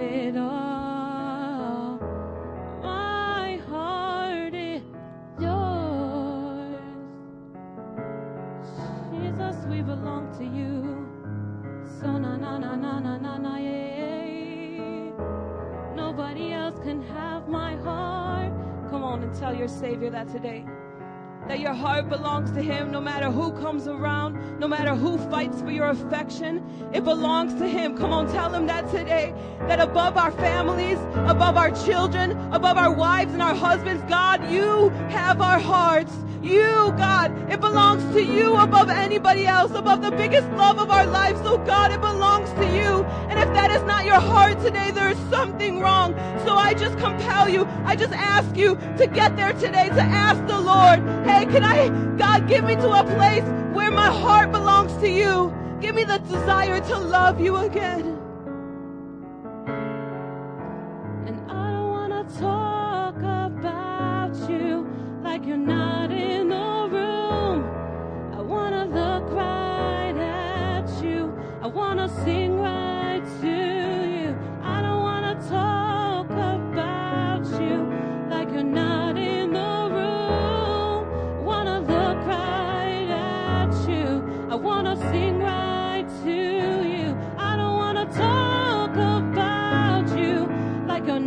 it all. My heart is yours. Jesus, we belong to you. So na na na na na na na yeah. Nobody else can have my heart. Come on and tell your Savior that today. That your heart belongs to Him no matter who comes around, no matter who fights for your affection. It belongs to Him. Come on, tell Him that today. That above our families, above our children, above our wives and our husbands, God, you have our hearts. You, God, it belongs to you above anybody else, above the biggest love of our lives. So, God, it belongs to you. And if that is not your heart today, there is something wrong. So I just compel you, I just ask you to get there today, to ask the Lord, hey, can I, God, give me to a place where my heart belongs to you. Give me the desire to love you again.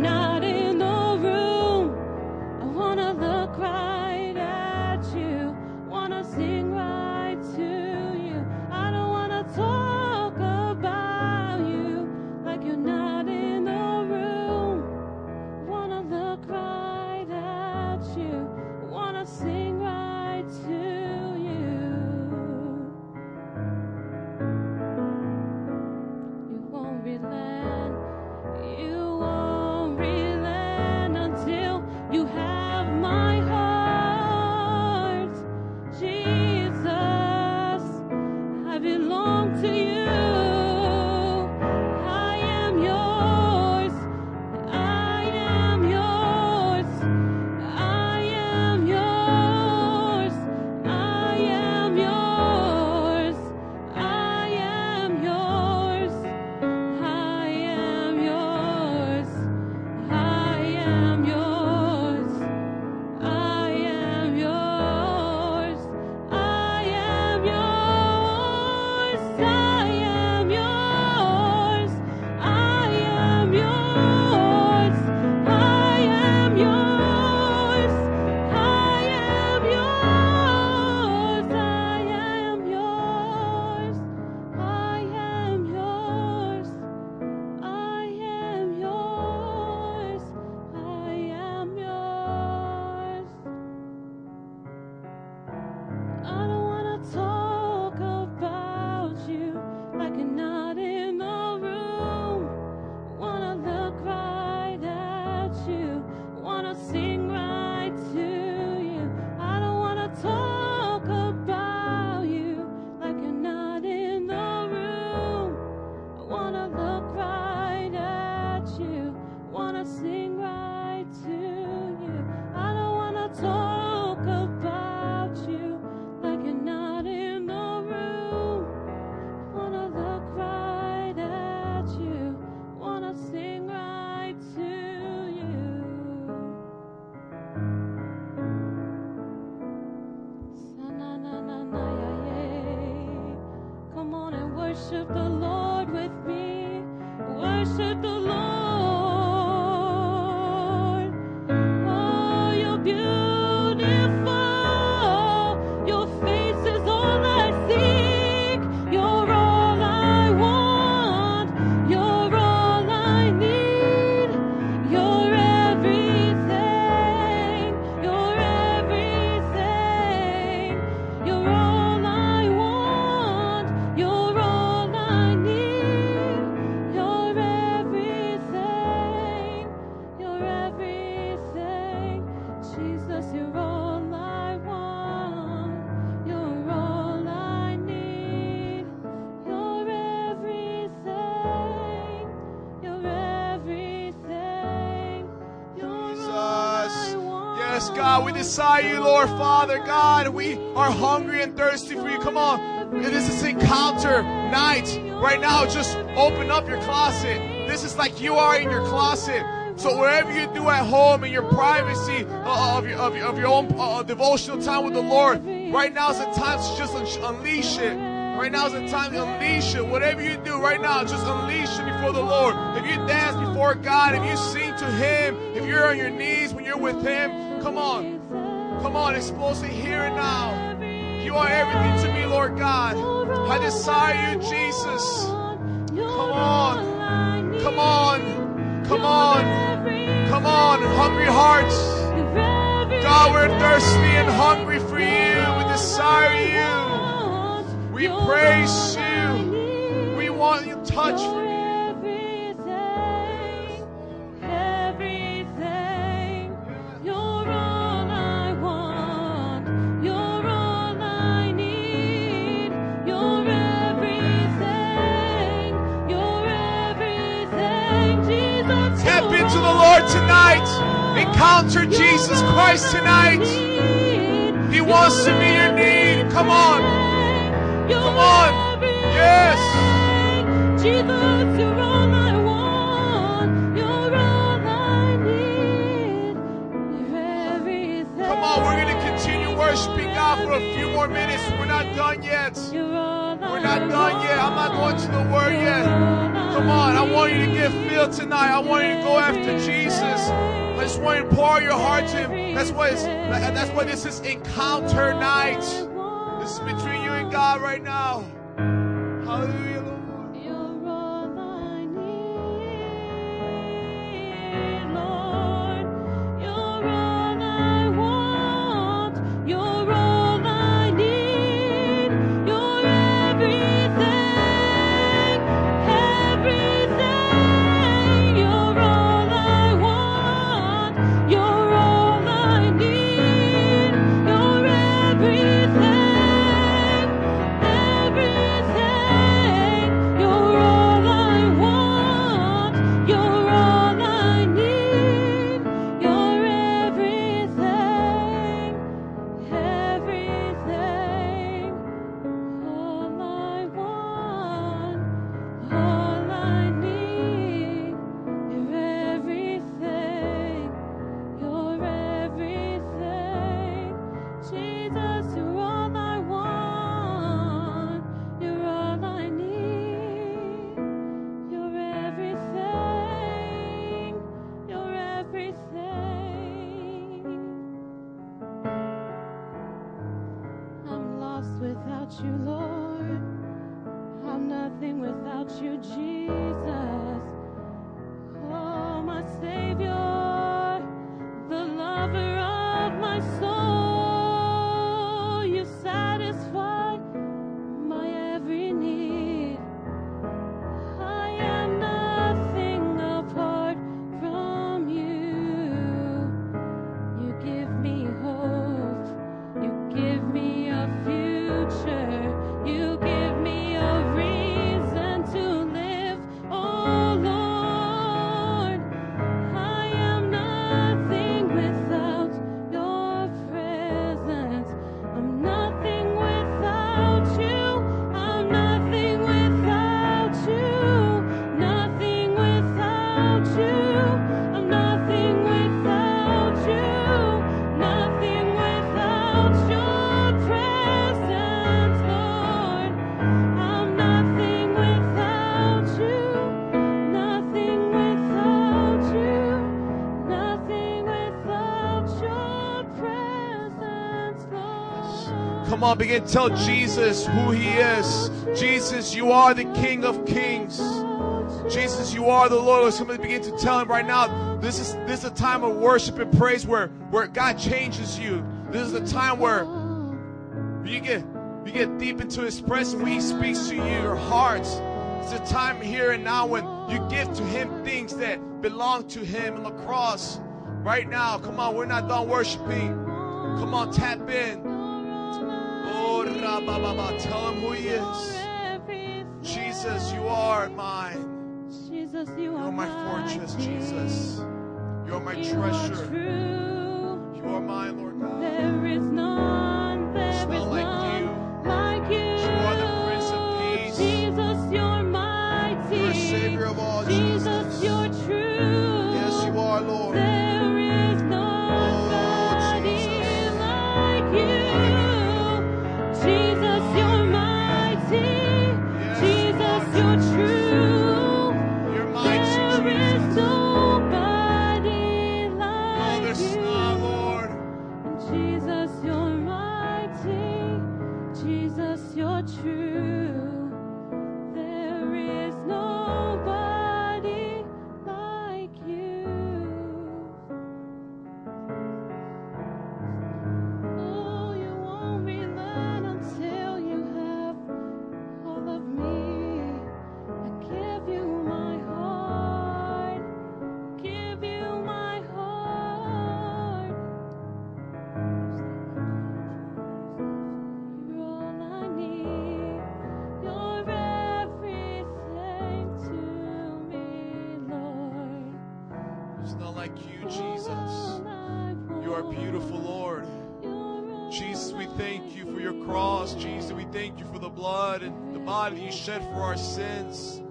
Not in the room. I wanna look right Yes, God, we desire you, Lord Father God. We are hungry and thirsty for you. Come on. This is encounter night. Right now, just open up your closet. This is like you are in your closet. So wherever you do at home in your privacy uh, of, your, of, your, of your own uh, devotional time with the Lord, right now is the time to just un- unleash it. Right now is the time to unleash it. Whatever you do right now, just unleash it before the Lord. If you dance before God, if you sing to Him, if you're on your knees when you're with Him, come on. Come on, expose it here and now. You are everything to me, Lord God. I desire you, Jesus. Come on. Come on. Come on. Come on, hungry hearts. God, we're thirsty and hungry for you. We desire you. We praise you. We want your touch Encounter Jesus Christ tonight. He wants to meet your need. Come on. Come on. Yes. Jesus, you're all I want. You're all I need. You're everything. Come on, we're going to continue worshiping God for a few more minutes. We're not done yet. We're not done yet. I'm not going to the Word yet. Come on, I want you to get filled tonight. I want you to go after Jesus. I just want to pour your heart to Him. That's what that's why this is encounter night. This is between you and God right now. Hallelujah, on, begin to tell Jesus who He is. Jesus, you are the King of Kings. Jesus, you are the Lord. Somebody begin to tell him right now. This is this is a time of worship and praise where where God changes you. This is a time where you get you get deep into His presence when He speaks to you, your hearts. It's a time here and now when you give to Him things that belong to Him on the cross. Right now, come on, we're not done worshiping. Come on, tap in. Tell him who he is. Jesus, you are mine. Jesus, you are my fortress, Jesus. You are my treasure. You are mine, Lord God. There is none, there is none like you. You are the Prince of Peace. Jesus, you're mighty. You are Savior of all. Jesus, you're true. Yes, you are, Lord. Thank you for the blood and the body you shed for our sins.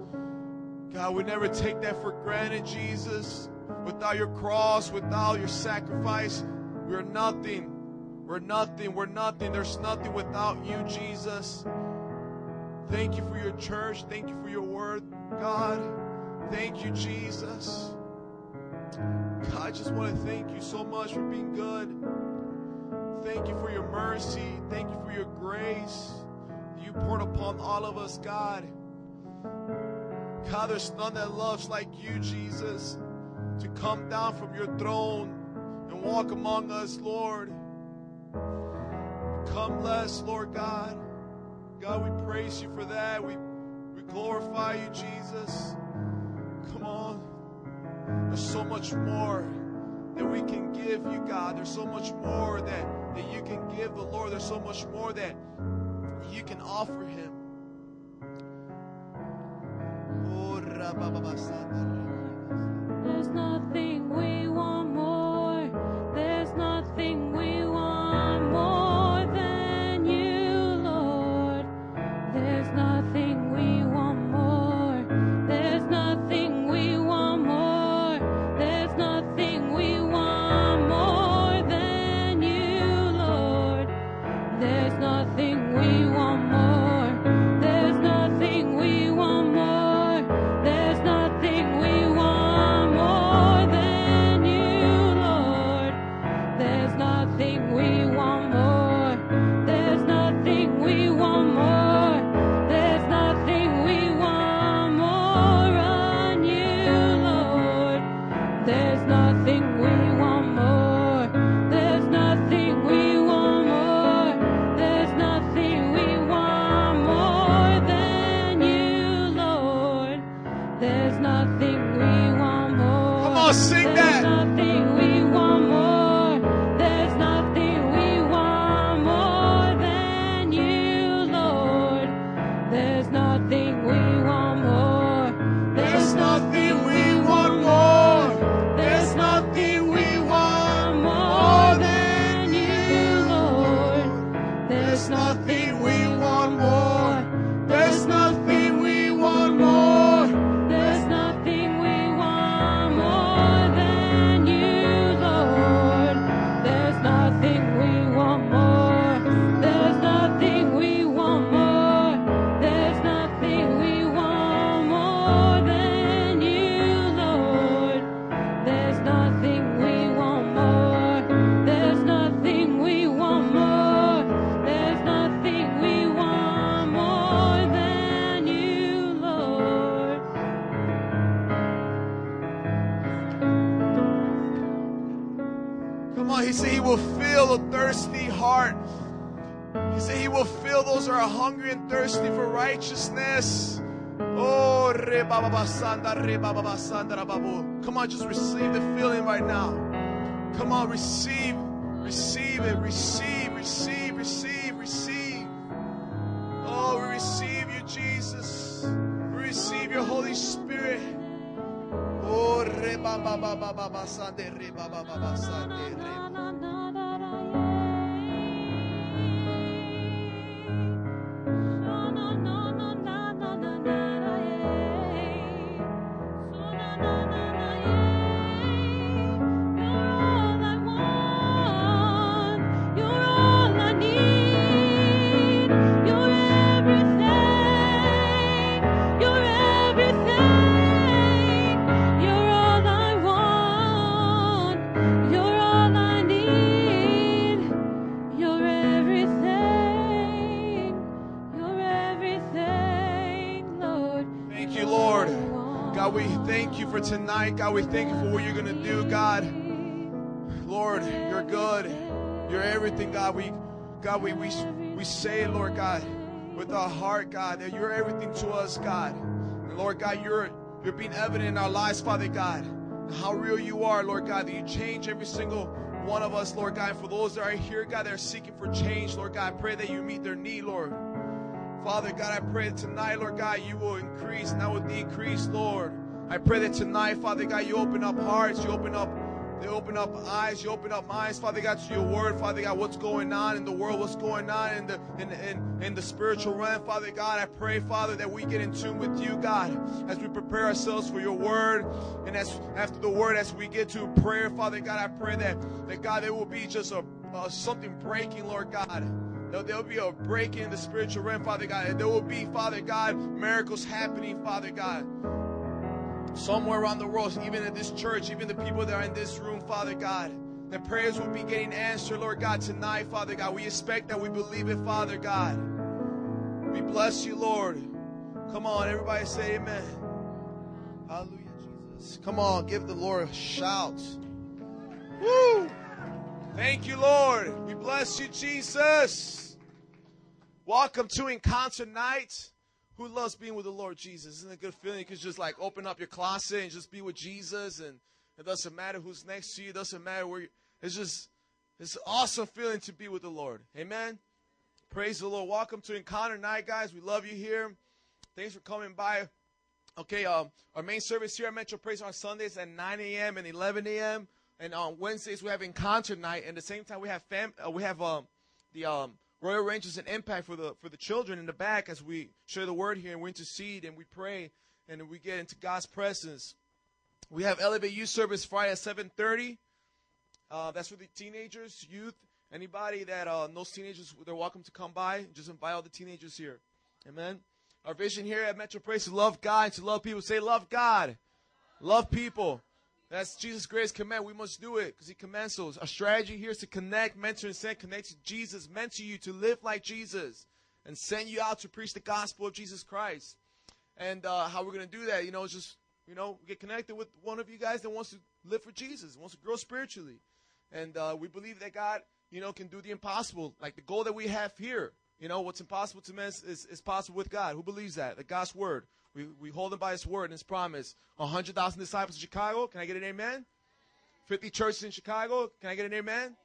God, we never take that for granted, Jesus. Without your cross, without your sacrifice, we're nothing. We're nothing. We're nothing. There's nothing without you, Jesus. Thank you for your church. Thank you for your word, God. Thank you, Jesus. God, I just want to thank you so much for being good. Thank you for your mercy. Thank you for your grace you poured upon all of us, God. God, there's none that loves like you, Jesus, to come down from your throne and walk among us, Lord. Come less, Lord God. God, we praise you for that. We, we glorify you, Jesus. Come on. There's so much more that we can give you, God. There's so much more that, that you can give the Lord. There's so much more that you can offer him. Oh. There's nothing Come on, just receive the feeling right now. Come on, receive, receive it, receive, receive, receive, receive. Oh, we receive you, Jesus. We receive your Holy Spirit. Oh, re ba ba ba ba ba sande, re ba ba ba ba sande, We thank you for tonight. God, we thank you for what you're going to do, God. Lord, you're good. You're everything, God. We, God, we, we, we say, Lord God, with our heart, God, that you're everything to us, God. And Lord God, you're, you're being evident in our lives, Father God. How real you are, Lord God, that you change every single one of us, Lord God. For those that are here, God, that are seeking for change, Lord God, I pray that you meet their need, Lord. Father God, I pray that tonight, Lord God, you will increase and I will decrease, Lord. I pray that tonight, Father God, you open up hearts, you open up they open up eyes, you open up minds, Father God, to your word, Father God, what's going on in the world, what's going on in the in, in, in the spiritual realm, Father God. I pray, Father, that we get in tune with you, God, as we prepare ourselves for your word. And as after the word, as we get to prayer, Father God, I pray that, that God, there will be just a uh, something breaking, Lord God. There will be a break in the spiritual realm, Father God. There will be, Father God, miracles happening, Father God somewhere around the world, even in this church, even the people that are in this room, Father God. The prayers will be getting answered, Lord God, tonight, Father God. We expect that we believe it, Father God. We bless you, Lord. Come on, everybody say amen. Hallelujah, Jesus. Come on, give the Lord a shout. Woo! Thank you, Lord. We bless you, Jesus. Welcome to Encounter Night. Who loves being with the Lord Jesus? Isn't it a good feeling? You can just like open up your closet and just be with Jesus, and it doesn't matter who's next to you. It doesn't matter where. You, it's just it's an awesome feeling to be with the Lord. Amen. Praise the Lord. Welcome to Encounter Night, guys. We love you here. Thanks for coming by. Okay, um, our main service here at Metro Praise on Sundays at 9 a.m. and 11 a.m. And on Wednesdays we have Encounter Night, and at the same time we have fam- uh, we have um, the um, Royal Rangers an impact for the for the children in the back as we share the word here and we intercede and we pray and we get into God's presence. We have Elevate Youth Service Friday at 7:30. Uh, that's for the teenagers, youth, anybody that uh, knows teenagers. They're welcome to come by. Just invite all the teenagers here. Amen. Our vision here at Metro Praise is to love God and to love people. Say, love God, love people. That's Jesus' greatest command. We must do it because He commands us. Our strategy here is to connect, mentor, and send. Connect to Jesus, mentor you to live like Jesus, and send you out to preach the gospel of Jesus Christ. And uh, how we're going to do that, you know, is just, you know, get connected with one of you guys that wants to live for Jesus, wants to grow spiritually. And uh, we believe that God, you know, can do the impossible. Like the goal that we have here, you know, what's impossible to men is, is possible with God. Who believes that? The God's word. We, we hold him by his word and his promise. 100,000 disciples in Chicago. Can I get an amen? 50 churches in Chicago. Can I get an amen?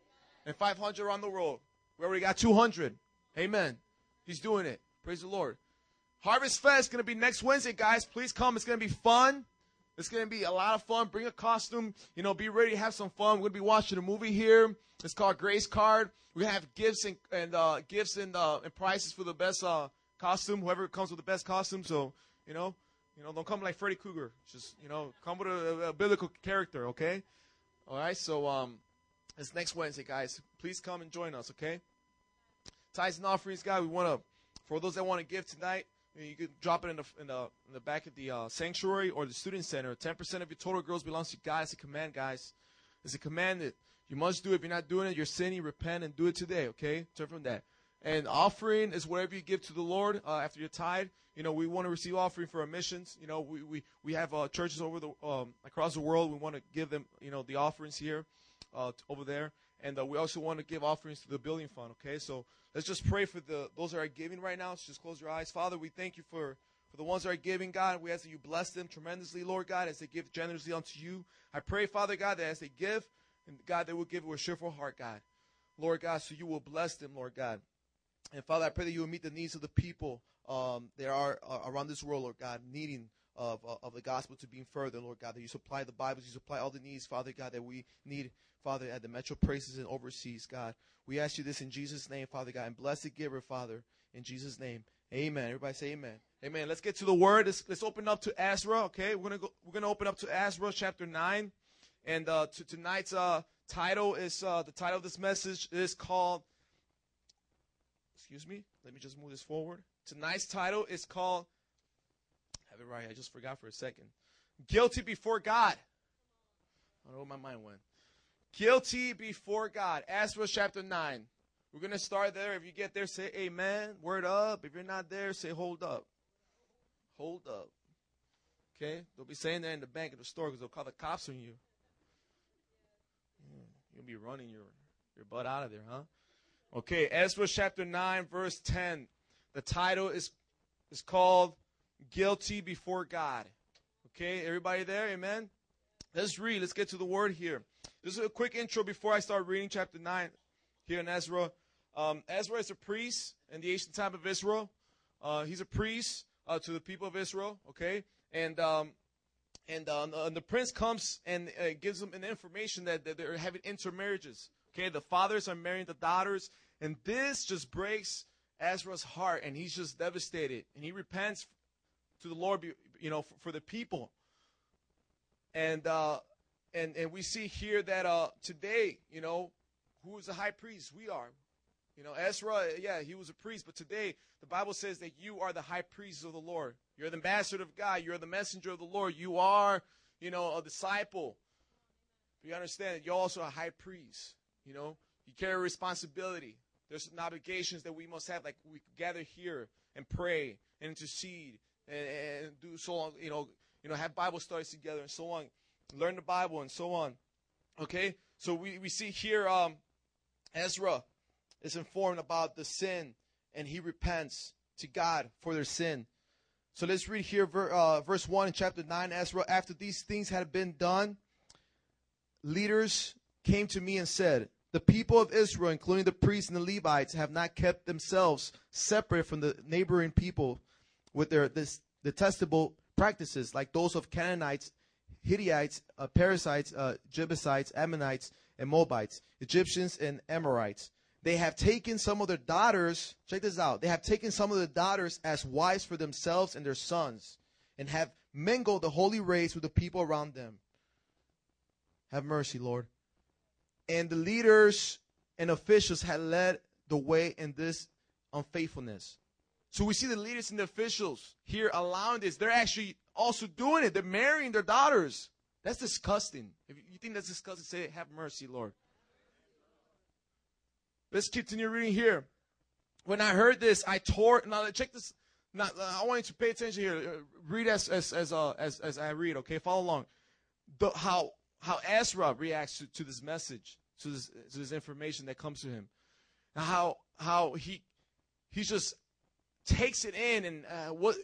And 500 around the world. We already got 200. Amen. He's doing it. Praise the Lord. Harvest Fest going to be next Wednesday, guys. Please come. It's going to be fun. It's going to be a lot of fun. Bring a costume. You know, be ready to have some fun. We're going to be watching a movie here. It's called Grace Card. We have gifts and, and uh, gifts and, uh, and prices for the best uh, costume. Whoever comes with the best costume. So you know, you know, don't come like Freddy Krueger. Just you know, come with a, a biblical character. Okay. All right. So um, it's next Wednesday, guys. Please come and join us. Okay. Tithes and offerings, guys. We want to, for those that want to give tonight, you, can drop it in the in the in the back of the uh, sanctuary or the student center. Ten percent of your total girls belongs to God. It's a command, guys. It's a command that you must do. If you're not doing it, you're sinning. Repent and do it today. Okay. Turn from that. And offering is whatever you give to the Lord uh, after your tithe. You know, we want to receive offering for our missions. You know, we, we, we have uh, churches over the um, across the world. We want to give them, you know, the offerings here, uh, over there, and uh, we also want to give offerings to the building fund. Okay, so let's just pray for the those that are giving right now. So just close your eyes, Father. We thank you for for the ones that are giving, God. We ask that you bless them tremendously, Lord God, as they give generously unto you. I pray, Father God, that as they give, and God, they will give with a cheerful heart, God. Lord God, so you will bless them, Lord God. And Father, I pray that you will meet the needs of the people um, there are uh, around this world, Lord God, needing of, uh, of the gospel to be further, Lord God, that you supply the Bibles, you supply all the needs, Father God, that we need, Father, at the Metro Praise and overseas, God. We ask you this in Jesus' name, Father God, and blessed giver, Father, in Jesus' name. Amen. Everybody say amen. Amen. Let's get to the word. Let's, let's open up to Ezra, okay? We're gonna go, we're gonna open up to Ezra chapter nine. And uh, to tonight's uh, title is uh, the title of this message is called excuse me, let me just move this forward. Tonight's title is called, have it right, I just forgot for a second. Guilty Before God. I don't know where my mind went. Guilty Before God. Ezra chapter 9. We're going to start there. If you get there, say amen. Word up. If you're not there, say hold up. Hold up. Okay? They'll be saying that in the bank at the store because they'll call the cops on you. You'll be running your, your butt out of there, huh? Okay, Ezra chapter 9, verse 10. The title is, is called Guilty Before God. Okay, everybody there? Amen? Let's read. Let's get to the word here. Just a quick intro before I start reading chapter 9 here in Ezra. Um, Ezra is a priest in the ancient time of Israel. Uh, he's a priest uh, to the people of Israel, okay? And um, and, uh, and the prince comes and uh, gives them an information that, that they're having intermarriages. Okay, the fathers are marrying the daughters, and this just breaks Ezra's heart, and he's just devastated, and he repents to the Lord, you know, for, for the people. And uh, and and we see here that uh, today, you know, who is the high priest? We are. You know, Ezra, yeah, he was a priest, but today the Bible says that you are the high priest of the Lord. You're the ambassador of God. You're the messenger of the Lord. You are, you know, a disciple. But you understand that you're also a high priest. You know, you carry responsibility. There's some obligations that we must have, like we gather here and pray and intercede and, and do so on. You know, you know, have Bible studies together and so on. Learn the Bible and so on. Okay, so we, we see here um, Ezra is informed about the sin and he repents to God for their sin. So let's read here uh, verse 1 in chapter 9 Ezra. After these things had been done, leaders came to me and said, The people of Israel, including the priests and the Levites, have not kept themselves separate from the neighboring people with their this, detestable practices, like those of Canaanites, Hittites, uh, Perizzites, uh, Jebusites, Ammonites, and Moabites, Egyptians, and Amorites they have taken some of their daughters, check this out, they have taken some of the daughters as wives for themselves and their sons, and have mingled the holy race with the people around them. Have mercy, Lord. And the leaders and officials had led the way in this unfaithfulness. So we see the leaders and the officials here allowing this. They're actually also doing it. They're marrying their daughters. That's disgusting. If you think that's disgusting, say, Have mercy, Lord. Let's continue reading here. When I heard this, I tore. Now check this. Now I want you to pay attention here. Read as as as uh, as, as I read. Okay, follow along. The, how how Ezra reacts to, to this message, to this to this information that comes to him. How how he he just takes it in and uh, what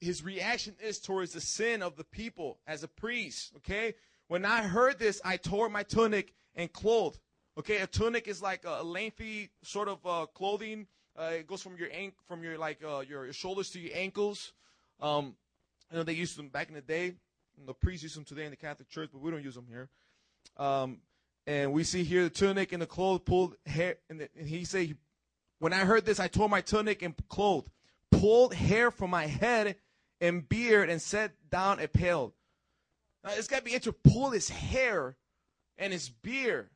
his reaction is towards the sin of the people as a priest. Okay, when I heard this, I tore my tunic and clothed. Okay, a tunic is like a lengthy sort of uh, clothing. Uh, it goes from your ank- from your like uh, your shoulders to your ankles. Um, you know they used them back in the day. The priests use them today in the Catholic Church, but we don't use them here. Um, and we see here the tunic and the clothes pulled hair. And, the, and he said, "When I heard this, I tore my tunic and clothes, pulled hair from my head and beard, and set down a pail." Now, this guy began to pull his hair and his beard.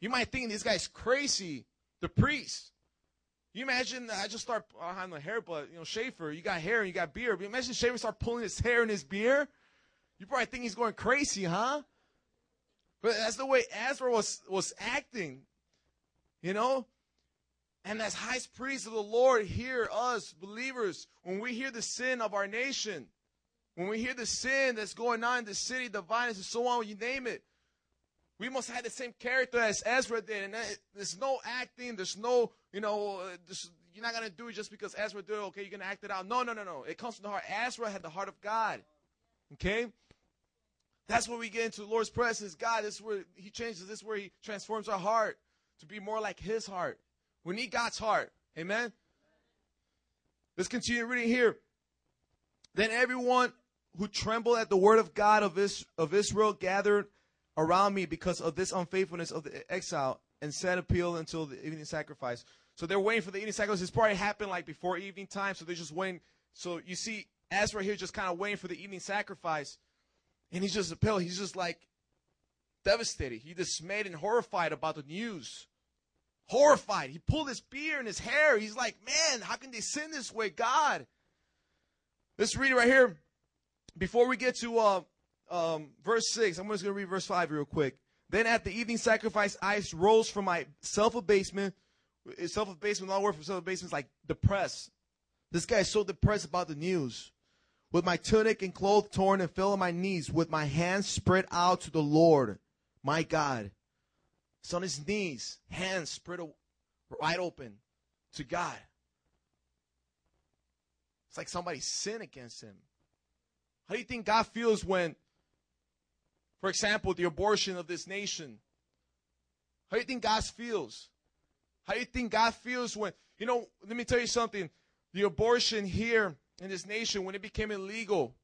You might think this guy's crazy. The priest. You imagine I just start have no hair, but you know, Schaefer, you got hair and you got beard. But imagine Schaefer start pulling his hair and his beard. You probably think he's going crazy, huh? But that's the way Ezra was was acting. You know? And as high priest of the Lord, hear us believers, when we hear the sin of our nation, when we hear the sin that's going on in the city, the violence and so on, you name it, we must have the same character as Ezra did. And there's no acting. There's no, you know, uh, you're not going to do it just because Ezra did it. Okay, you're going to act it out. No, no, no, no. It comes from the heart. Ezra had the heart of God. Okay? That's where we get into the Lord's presence. God, this is where He changes. This is where He transforms our heart to be more like His heart. We need God's heart. Amen? Let's continue reading here. Then everyone who trembled at the word of God of, Israel gathered around me because of this unfaithfulness of the exile and set appeal until the evening sacrifice. So they're waiting for the evening sacrifice. This probably happened like before evening time, so they're just waiting. So you see Ezra here just kind of waiting for the evening sacrifice. And he's just appeal. He's just like devastated. He dismayed and horrified about the news. Horrified. He pulled his beard and his hair. He's like, man, how can they sin this way? God. Let's read it right here. Before we get to uh, um, verse 6. I'm just going to read verse 5 real quick. Then at the evening sacrifice, I rose from my self abasement. Self abasement, another word for self abasement is like depressed. This guy is so depressed about the news. With my tunic and clothes torn and fell on my knees, with my hands spread out to the Lord, my God. He's on his knees, hands spread wide open to God. It's like somebody sinned against him. How do you think God feels when for example, the abortion of this nation. How do you think God feels? How do you think God feels when, you know, let me tell you something. The abortion here in this nation, when it became illegal,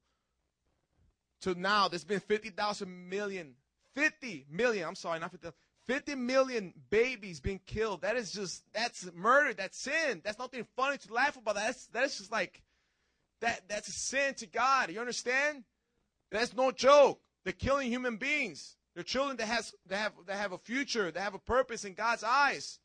to now, there's been 50,000 million, 50 million, I'm sorry, not 50, 50 million babies being killed. That is just, that's murder, that's sin. That's nothing funny to laugh about. That's, that's just like, that, that's a sin to God. You understand? That's no joke. They're killing human beings. They're children that has that have that have a future, that have a purpose in God's eyes.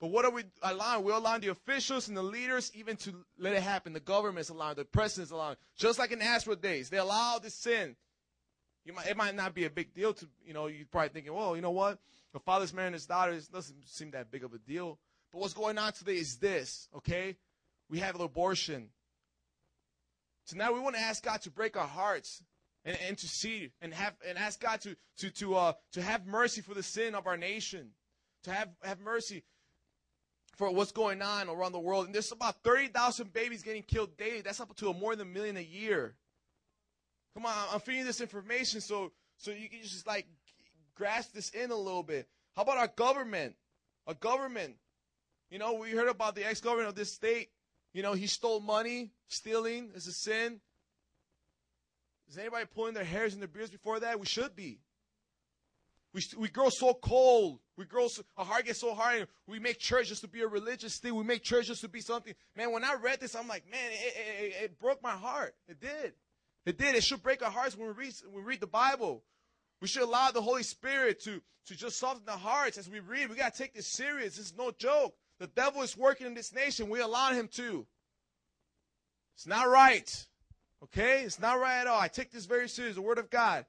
But what are we allowing? We're allowing the officials and the leaders even to let it happen. The government's allowing, the president's allowing. Just like in Ezra days, they allow the sin. Might, it might not be a big deal to, you know, you're probably thinking, well, you know what? The father's marrying his daughter it doesn't seem that big of a deal. But what's going on today is this, okay? We have abortion. Tonight we want to ask God to break our hearts and, and to see and have and ask God to to to uh to have mercy for the sin of our nation. To have have mercy for what's going on around the world. And there's about 30,000 babies getting killed daily. That's up to a more than a million a year. Come on, I'm feeding this information so so you can just like grasp this in a little bit. How about our government? A government. You know, we heard about the ex-governor of this state. You know, he stole money. Stealing is a sin. Is anybody pulling their hairs and their beards before that? We should be. We, we grow so cold. We grow so, our heart gets so hard. And we make church just to be a religious thing. We make church just to be something. Man, when I read this, I'm like, man, it, it, it broke my heart. It did. It did. It should break our hearts when we read, when we read the Bible. We should allow the Holy Spirit to, to just soften the hearts as we read. We got to take this serious. This is no joke. The devil is working in this nation. We allow him to. It's not right. Okay? It's not right at all. I take this very serious. The Word of God.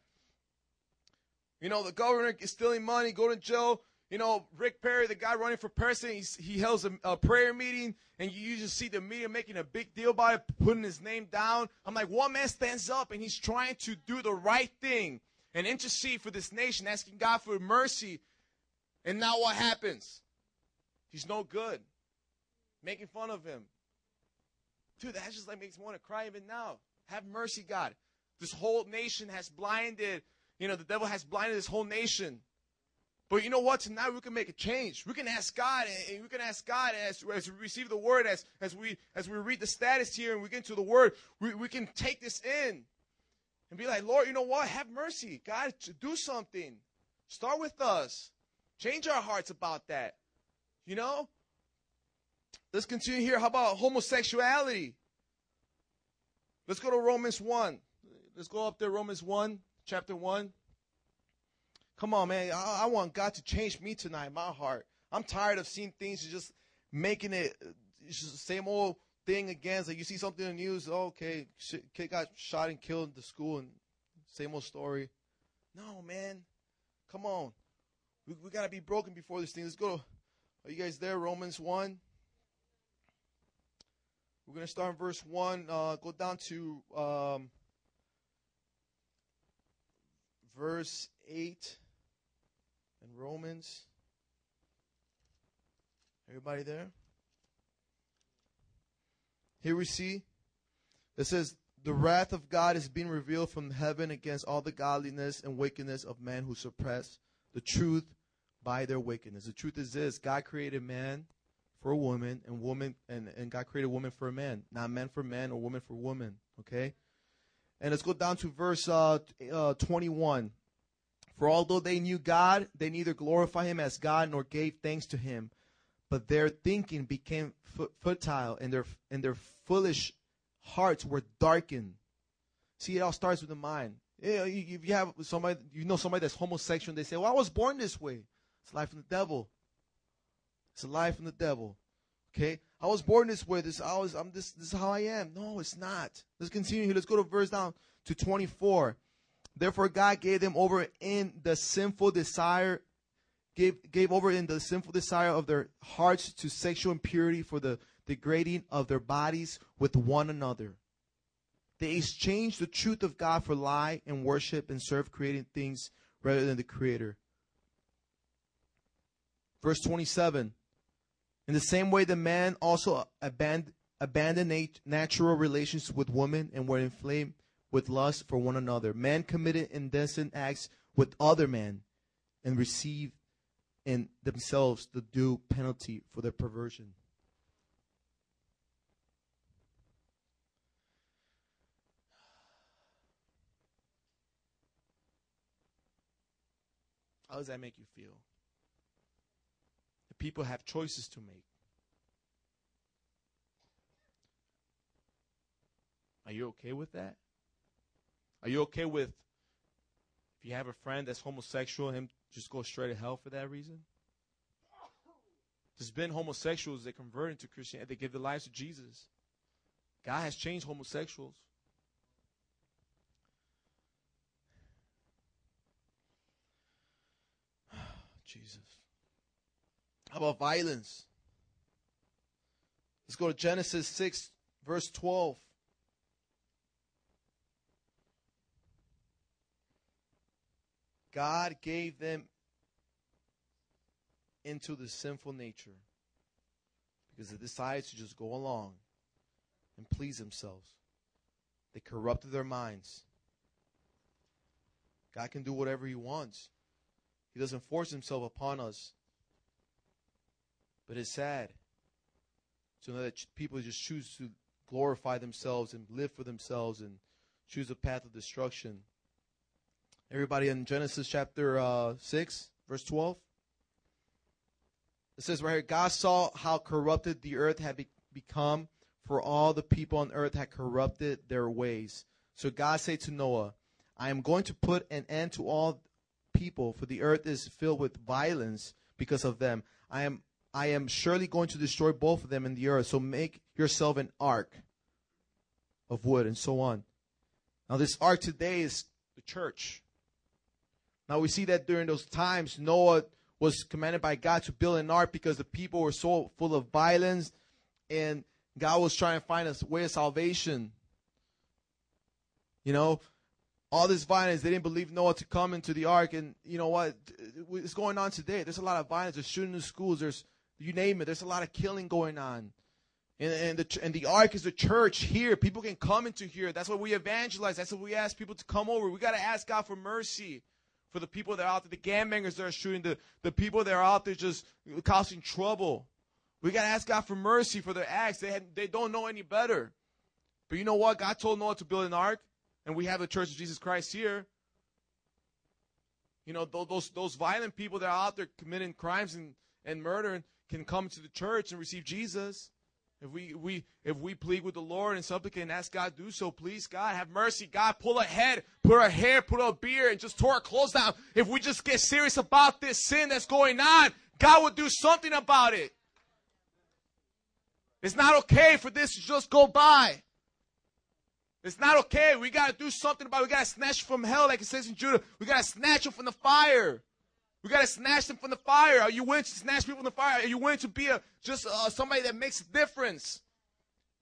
You know, the governor is stealing money, go to jail. You know, Rick Perry, the guy running for president, he holds a, a, prayer meeting, and you usually see the media making a big deal about it, putting his name down. I'm like, one man stands up, and he's trying to do the right thing and intercede for this nation, asking God for mercy. And now what happens? He's no good. Making fun of him. Dude, that just like makes me want to cry even now. Have mercy, God. This whole nation has blinded, you know, the devil has blinded this whole nation. But you know what? Tonight we can make a change. We can ask God, and we can ask God as, as we receive the word, as, as we as we read the status here and we get into the word, we, we can take this in and be like, Lord, you know what? Have mercy. God, do something. Start with us. Change our hearts about that. You know? Let's continue here. How about homosexuality? Let's go to Romans 1. Let's go up there, Romans 1, chapter 1. Come on, man. I, I want God to change me tonight, my heart. I'm tired of seeing things just making it just the same old thing again. Like you see something in the news, oh, okay, kid got shot and killed in the school, and same old story. No, man. Come on. We, we got to be broken before this thing. Let's go. Are you guys there? Romans 1. We're going to start in verse 1, uh, go down to um, verse 8 in Romans. Everybody there? Here we see it says, The wrath of God is being revealed from heaven against all the godliness and wickedness of men who suppress the truth by their wickedness. The truth is this God created man for a woman and woman and, and God created woman for a man, not man for man or woman for woman. Okay? And let's go down to verse uh, uh, 21. For although they knew God, they neither glorified him as God nor gave thanks to him, but their thinking became futile and their and their foolish hearts were darkened. See, it all starts with the mind. If you have somebody, you know somebody that's homosexual, they say, "Well, I was born this way." It's a life from the devil. It's a lie from the devil. Okay? I was born this way. This I was I'm this this is how I am. No, it's not. Let's continue here. Let's go to verse down to 24. Therefore God gave them over in the sinful desire gave gave over in the sinful desire of their hearts to sexual impurity for the degrading of their bodies with one another. They exchanged the truth of God for lie and worship and serve creating things rather than the creator. Verse 27 in the same way, the man also abandoned, abandoned natural relations with women and were inflamed with lust for one another. Man committed indecent acts with other men and received in themselves the due penalty for their perversion. How does that make you feel? The people have choices to make. Are you okay with that? Are you okay with if you have a friend that's homosexual, him just go straight to hell for that reason? There's been homosexuals that convert into Christianity, they give their lives to Jesus. God has changed homosexuals. Jesus. How about violence? Let's go to Genesis 6, verse 12. God gave them into the sinful nature because they decided to just go along and please themselves. They corrupted their minds. God can do whatever He wants, He doesn't force Himself upon us. But it's sad to know that people just choose to glorify themselves and live for themselves and choose a path of destruction. Everybody in Genesis chapter uh, 6, verse 12. It says right here God saw how corrupted the earth had be- become, for all the people on earth had corrupted their ways. So God said to Noah, I am going to put an end to all people, for the earth is filled with violence because of them. I am I am surely going to destroy both of them in the earth. So make yourself an ark of wood and so on. Now this ark today is the church. Now we see that during those times Noah was commanded by God to build an ark because the people were so full of violence and God was trying to find a way of salvation. You know, all this violence, they didn't believe Noah to come into the ark. And you know what? It's going on today. There's a lot of violence. There's shooting in schools. There's, you name it. There's a lot of killing going on. And, and, the, and the ark is the church here. People can come into here. That's what we evangelize. That's what we ask people to come over. We got to ask God for mercy for the people that are out there, the gangbangers that are shooting, the, the people that are out there just causing trouble. We got to ask God for mercy for their acts. They, they don't know any better. But you know what? God told Noah to build an ark, and we have the Church of Jesus Christ here. You know, those, those violent people that are out there committing crimes and, and murder can come to the church and receive Jesus. If we, we if we plead with the Lord and supplicate and ask God do so, please God have mercy. God pull a head, put a hair, put a beard, and just tore our clothes down. If we just get serious about this sin that's going on, God will do something about it. It's not okay for this to just go by. It's not okay. We got to do something about it. We got to snatch from hell, like it says in Judah. We got to snatch from the fire. We got to snatch them from the fire. Are you willing to snatch people from the fire? Are you willing to be a just uh, somebody that makes a difference?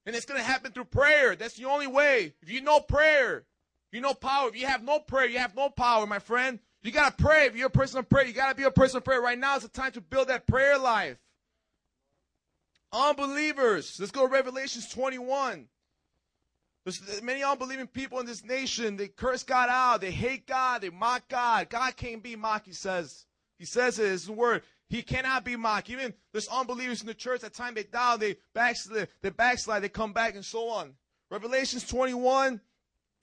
And it's going to happen through prayer. That's the only way. If you know prayer, you know power. If you have no prayer, you have no power, my friend. You got to pray. If you're a person of prayer, you got to be a person of prayer. Right now is the time to build that prayer life. Unbelievers. Let's go to Revelations 21. There's many unbelieving people in this nation. They curse God out. They hate God. They mock God. God can't be mocked, he says. He says it, it's the word. He cannot be mocked. Even there's unbelievers in the church. At time they die, they backslide, they backslide, they come back, and so on. Revelations 21,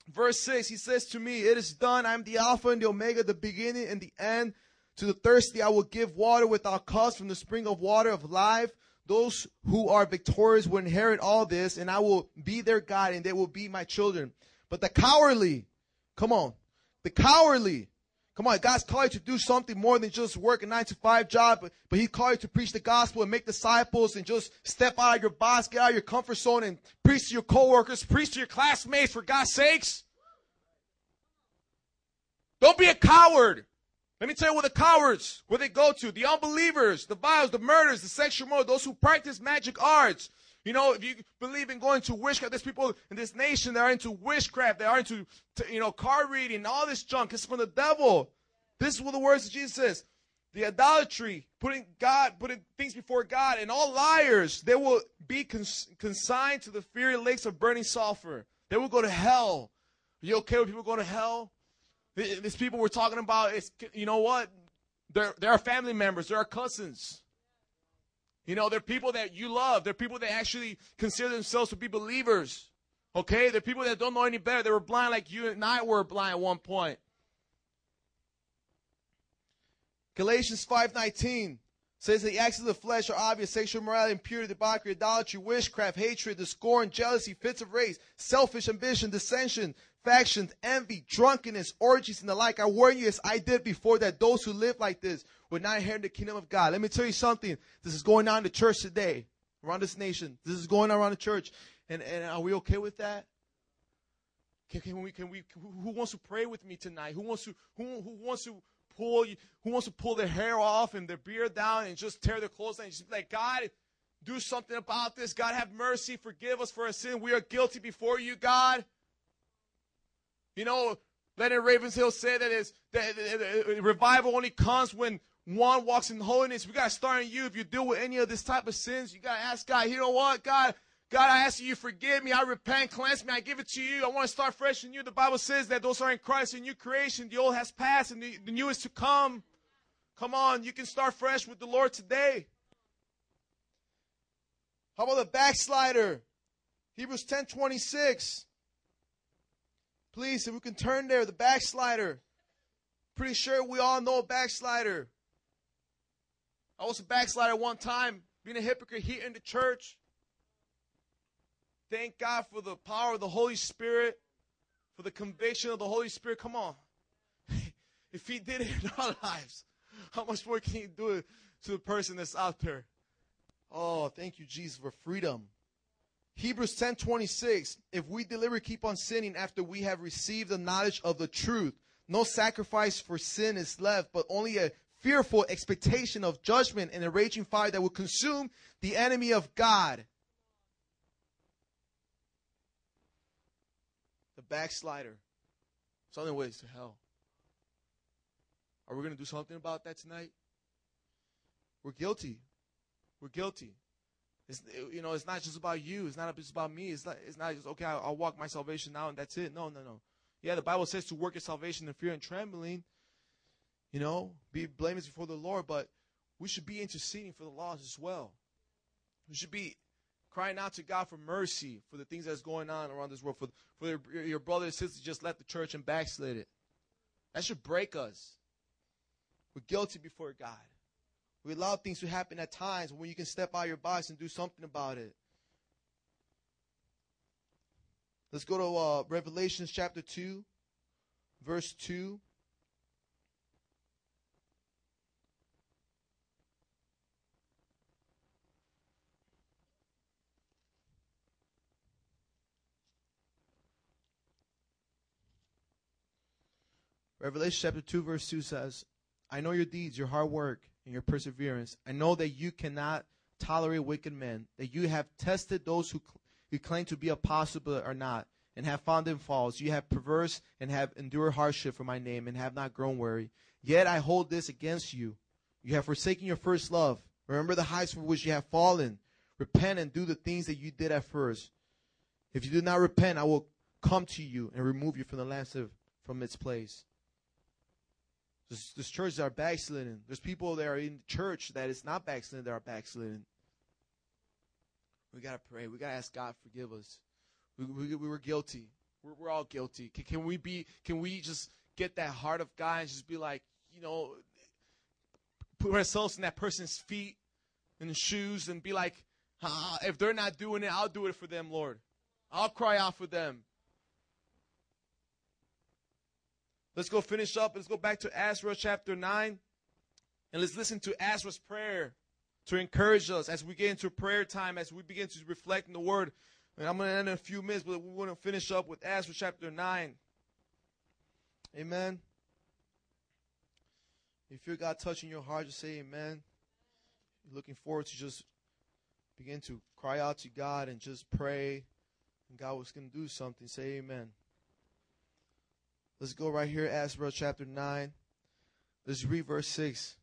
verse 6, he says to me, It is done. I am the Alpha and the Omega, the beginning and the end. To the thirsty, I will give water without cost from the spring of water of life. Those who are victorious will inherit all this, and I will be their God, and they will be my children. But the cowardly, come on, the cowardly, come on, God's called you to do something more than just work a nine to five job, but, but He called you to preach the gospel and make disciples and just step out of your box, get out of your comfort zone, and preach to your coworkers, preach to your classmates for God's sakes. Don't be a coward. Let me tell you what the cowards, where they go to. The unbelievers, the violence, the murders, the sexual murder, those who practice magic arts. You know, if you believe in going to witchcraft, there's people in this nation that are into witchcraft, they are into, you know, card reading, all this junk. It's from the devil. This is what the words of Jesus says. The idolatry, putting God, putting things before God, and all liars, they will be cons- consigned to the fiery lakes of burning sulfur. They will go to hell. Are you okay with people going to hell? These people we're talking about, it's, you know what? They're, they're family members, they're cousins. You know, they're people that you love. They're people that actually consider themselves to be believers. Okay? They're people that don't know any better. They were blind like you and I were blind at one point. Galatians 5:19 says the acts of the flesh are obvious: sexual immorality, impurity, debauchery, idolatry, witchcraft, hatred, the scorn, jealousy, fits of rage, selfish ambition, dissension, factions, envy, drunkenness, orgies, and the like. I warn you, as I did before, that those who live like this would not inherit the kingdom of God. Let me tell you something. This is going on in the church today, around this nation. This is going on around the church, and and are we okay with that? Can, can we? Can we? Who wants to pray with me tonight? Who wants to? Who who wants to? pull who wants to pull their hair off and their beard down and just tear their clothes down and just be like, God, do something about this. God, have mercy. Forgive us for our sin. We are guilty before you, God. You know, Leonard Ravenhill said that is that revival only comes when one walks in holiness. We gotta start in you. If you deal with any of this type of sins, you gotta ask God. You know what, God? God, I ask you, forgive me. I repent, cleanse me. I give it to you. I want to start fresh in you. The Bible says that those are in Christ, a new creation. The old has passed and the, the new is to come. Come on, you can start fresh with the Lord today. How about the backslider? Hebrews 10 26. Please, if we can turn there, the backslider. Pretty sure we all know a backslider. I was a backslider one time, being a hypocrite here in the church. Thank God for the power of the Holy Spirit, for the conviction of the Holy Spirit. Come on. if He did it in our lives, how much more can He do it to the person that's out there? Oh, thank you, Jesus, for freedom. Hebrews 10:26 If we deliberately keep on sinning after we have received the knowledge of the truth, no sacrifice for sin is left, but only a fearful expectation of judgment and a raging fire that will consume the enemy of God. The backslider. Their ways to hell. Are we going to do something about that tonight? We're guilty. We're guilty. It's, you know, it's not just about you. It's not just about me. It's not, it's not just, okay, I'll, I'll walk my salvation now and that's it. No, no, no. Yeah, the Bible says to work your salvation in fear and trembling. You know, be blameless before the Lord, but we should be interceding for the lost as well. We should be crying out to God for mercy for the things that's going on around this world, for, for your, your brother and sister just left the church and backslid it. That should break us. We're guilty before God. We allow things to happen at times when you can step out your box and do something about it. Let's go to uh, Revelations chapter 2, verse 2. Revelation chapter 2, verse 2 says, I know your deeds, your hard work, and your perseverance. I know that you cannot tolerate wicked men, that you have tested those who, who claim to be apostles but are not, and have found them false. You have perverse and have endured hardship for my name, and have not grown weary. Yet I hold this against you. You have forsaken your first love. Remember the heights from which you have fallen. Repent and do the things that you did at first. If you do not repent, I will come to you and remove you from the land of, from its place. There's, there's churches that are backsliding. There's people that are in church that is not backsliding that are backsliding. We gotta pray. We gotta ask God forgive us. We, we, we were guilty. We're, we're all guilty. Can, can we be? Can we just get that heart of God and just be like, you know, put ourselves in that person's feet and shoes and be like, ah, if they're not doing it, I'll do it for them, Lord. I'll cry out for them. Let's go finish up. Let's go back to Ezra chapter 9. And let's listen to Ezra's prayer to encourage us as we get into prayer time, as we begin to reflect in the word. And I'm going to end in a few minutes, but we want to finish up with Ezra chapter 9. Amen. If you feel God touching your heart, just say amen. You're looking forward to just begin to cry out to God and just pray. And God was going to do something. Say amen. Let's go right here, Ezra chapter 9. Let's read verse 6.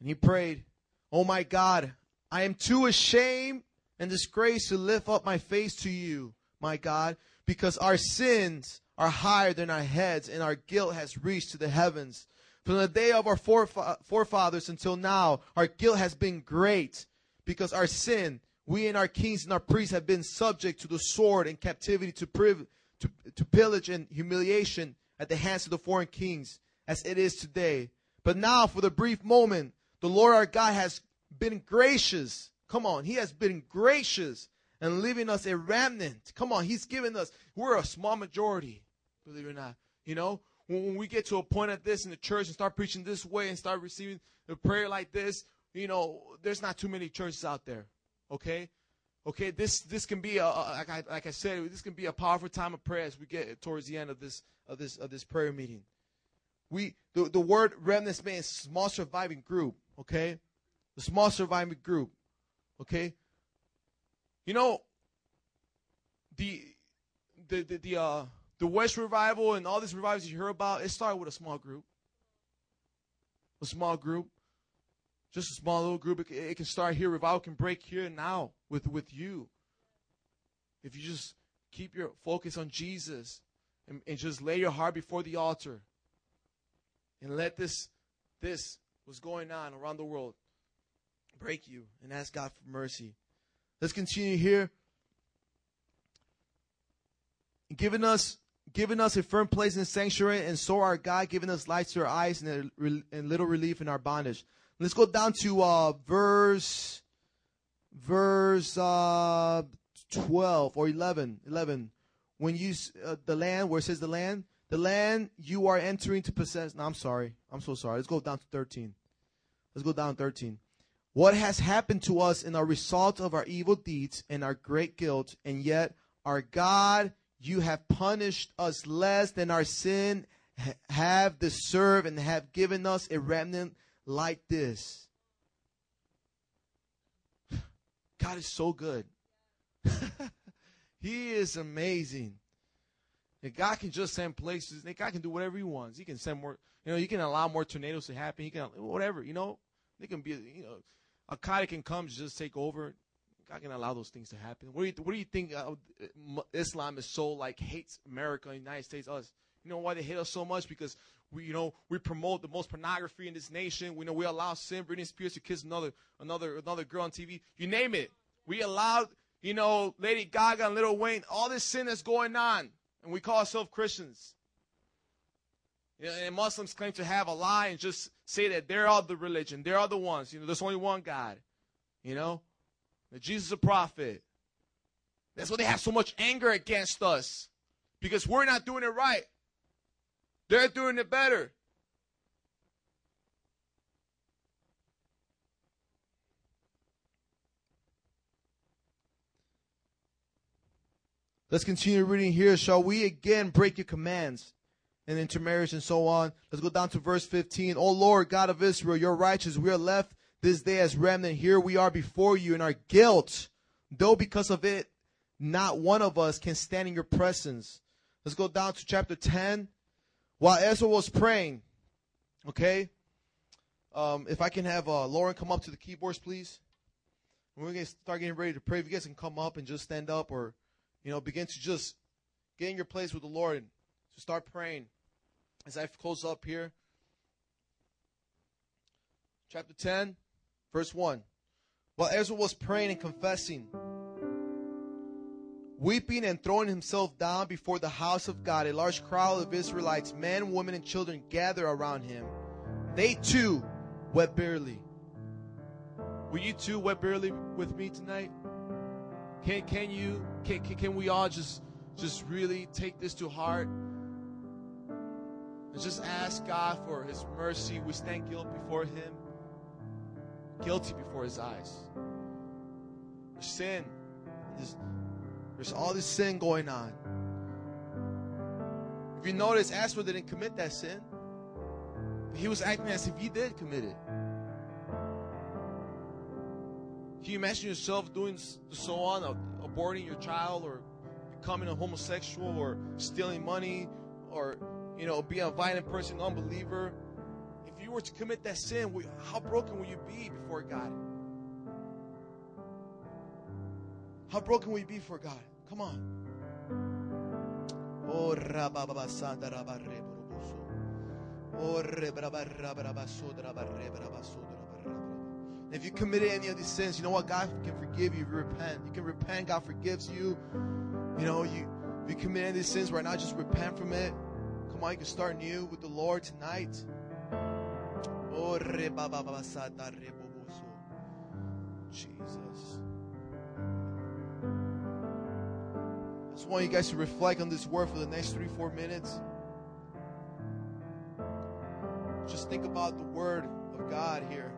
And he prayed, Oh my God, I am too ashamed and disgraced to lift up my face to you, my God, because our sins are higher than our heads and our guilt has reached to the heavens. From the day of our forefathers until now, our guilt has been great because our sin, we and our kings and our priests have been subject to the sword and captivity to privilege to, to pillage and humiliation at the hands of the foreign kings as it is today. But now, for the brief moment, the Lord our God has been gracious. Come on, He has been gracious and leaving us a remnant. Come on, He's given us, we're a small majority, believe it or not. You know, when, we get to a point at this in the church and start preaching this way and start receiving a prayer like this, you know, there's not too many churches out there. Okay? Okay, this this can be a, like I like I said, this can be a powerful time of prayer as we get towards the end of this of this of this prayer meeting. We the, the word remnant means small surviving group, okay? The small surviving group. Okay? You know the the the, the uh the Welsh revival and all these revivals you hear about, it started with a small group. A small group. Just a small little group. It, it can start here. Revival can break here now with, with you. If you just keep your focus on Jesus and, and just lay your heart before the altar and let this this what's going on around the world break you and ask God for mercy. Let's continue here. Giving us giving us a firm place in the sanctuary, and so our God giving us light to our eyes and, a, and little relief in our bondage. Let's go down to uh, verse verse uh, 12 or 11. 11. When you uh, the land where it says the land, the land you are entering to possess. No, I'm sorry. I'm so sorry. Let's go down to 13. Let's go down 13. What has happened to us in our result of our evil deeds and our great guilt, and yet our God you have punished us less than our sin have deserved and have given us a remnant like this. God is so good. he is amazing. And God can just send places. And God can do whatever He wants. He can send more. You know, He can allow more tornadoes to happen. He can whatever. You know, they can be. You know, a Qaeda can come just take over. God can allow those things to happen. What do you, what do you think uh, Islam is so like hates America, United States, us? You know why they hate us so much? Because we, you know, we promote the most pornography in this nation. We know we allow sin, Britney Spears to kiss another, another, another girl on TV. You name it. We allow, you know, Lady Gaga and Lil Wayne, all this sin that's going on, and we call ourselves Christians. You know, and Muslims claim to have a lie and just say that they're all the religion. They're all the ones. You know, there's only one God. You know, that Jesus is a prophet. That's why they have so much anger against us. Because we're not doing it right. They're doing it better. Let's continue reading here. Shall we again break your commands and intermarriage and so on? Let's go down to verse 15. O Lord, God of Israel, you're righteous. We are left this day as remnant. Here we are before you in our guilt, though because of it, not one of us can stand in your presence. Let's go down to chapter 10. While Ezra was praying, okay, um, if I can have uh, Lauren come up to the keyboards, please. we're going to start getting ready to pray. If you guys can come up and just stand up or, you know, begin to just get in your place with the Lord and to start praying. As I close up here, chapter 10. Verse 1. While Ezra was praying and confessing, weeping and throwing himself down before the house of God, a large crowd of Israelites, men, women, and children gather around him. They too wept bitterly. Will you too weep bitterly with me tonight? Can can you can, can, can we all just just really take this to heart and just ask God for His mercy? We stand guilt before Him guilty before his eyes. Sin. There's, there's all this sin going on. If you notice, Ezra didn't commit that sin. He was acting as if he did commit it. Can you imagine yourself doing so on, aborting your child, or becoming a homosexual, or stealing money, or you know, being a violent person, unbeliever? If you were to commit that sin, how broken will you be before God? How broken will you be before God? Come on. If you committed any of these sins, you know what? God can forgive you if you repent. You can repent, God forgives you. You know, you if you commit any of these sins right now, just repent from it. Come on, you can start new with the Lord tonight. Jesus. Just want you guys to reflect on this word for the next three, four minutes. Just think about the word of God here.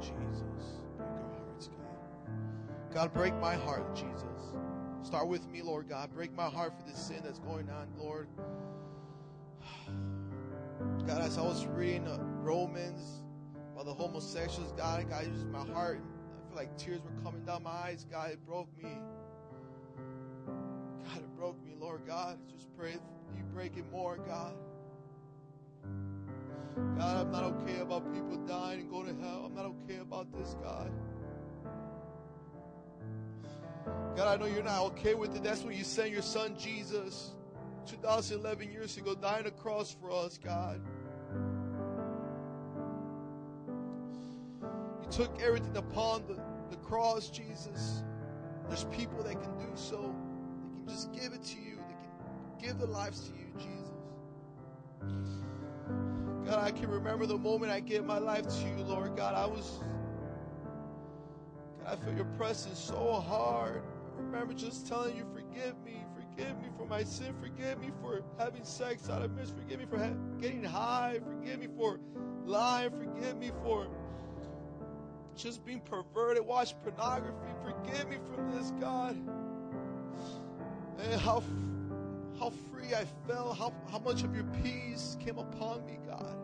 Jesus, break our hearts, God. God, break my heart, Jesus. Start with me, Lord God. Break my heart for this sin that's going on, Lord. God, as I was reading Romans the homosexuals, God, God, just my heart, I feel like tears were coming down my eyes. God, it broke me. God, it broke me, Lord God. Just pray you break it more, God. God, I'm not okay about people dying and going to hell. I'm not okay about this, God. God, I know you're not okay with it. That's when you sent your son Jesus 2011 years ago, dying a cross for us, God. Took everything upon the, the cross, Jesus. There's people that can do so. They can just give it to you. They can give their lives to you, Jesus. God, I can remember the moment I gave my life to you, Lord God. I was, God, I feel your presence so hard. I remember just telling you, forgive me, forgive me for my sin, forgive me for having sex out of marriage, forgive me for ha- getting high, forgive me for lying, forgive me for just being perverted, watch pornography, forgive me from this, God. And how how free I felt, how, how much of your peace came upon me, God.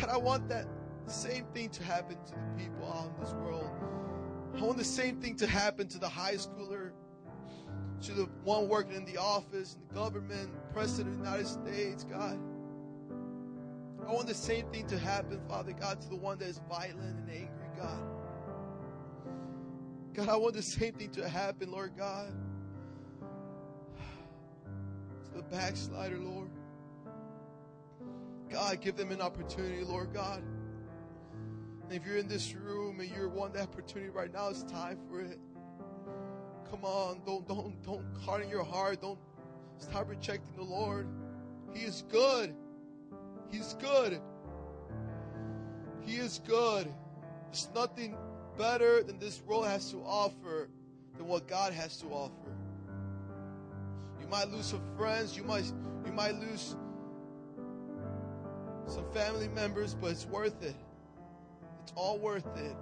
God, I want that same thing to happen to the people out in this world. I want the same thing to happen to the high schooler, to the one working in the office, in the government, president of the United States, God. I want the same thing to happen, Father God, to the one that is violent and angry, God. God, I want the same thing to happen, Lord God To the backslider, Lord. God, give them an opportunity, Lord God. And if you're in this room and you're one that opportunity right now, it's time for it. Come on, don't don't don't harden your heart. Don't stop rejecting the Lord. He is good. He's good. He is good. There's nothing better than this world has to offer than what God has to offer. You might lose some friends. You might you might lose some family members, but it's worth it. It's all worth it.